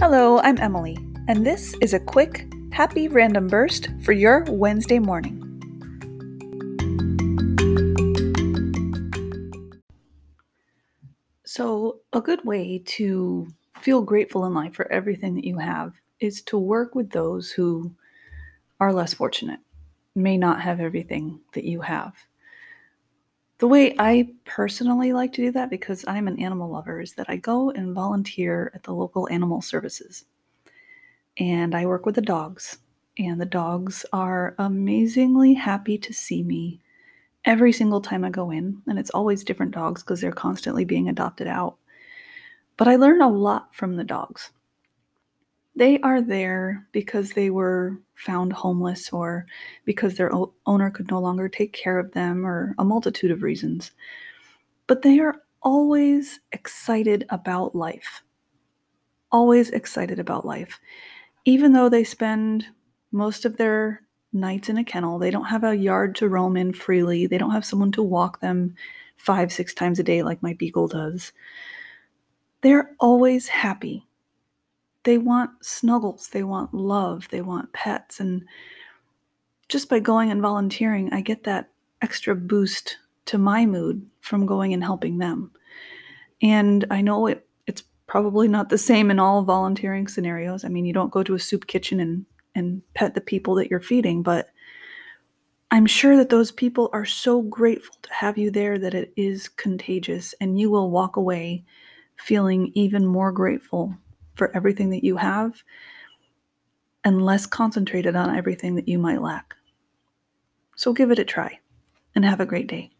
Hello, I'm Emily, and this is a quick, happy random burst for your Wednesday morning. So, a good way to feel grateful in life for everything that you have is to work with those who are less fortunate, may not have everything that you have. The way I personally like to do that, because I'm an animal lover, is that I go and volunteer at the local animal services. And I work with the dogs. And the dogs are amazingly happy to see me every single time I go in. And it's always different dogs because they're constantly being adopted out. But I learn a lot from the dogs. They are there because they were found homeless or because their owner could no longer take care of them or a multitude of reasons. But they are always excited about life. Always excited about life. Even though they spend most of their nights in a kennel, they don't have a yard to roam in freely, they don't have someone to walk them five, six times a day like my beagle does. They're always happy they want snuggles, they want love, they want pets. And just by going and volunteering, I get that extra boost to my mood from going and helping them. And I know it, it's probably not the same in all volunteering scenarios. I mean, you don't go to a soup kitchen and, and pet the people that you're feeding, but I'm sure that those people are so grateful to have you there that it is contagious and you will walk away feeling even more grateful for everything that you have and less concentrated on everything that you might lack. So give it a try and have a great day.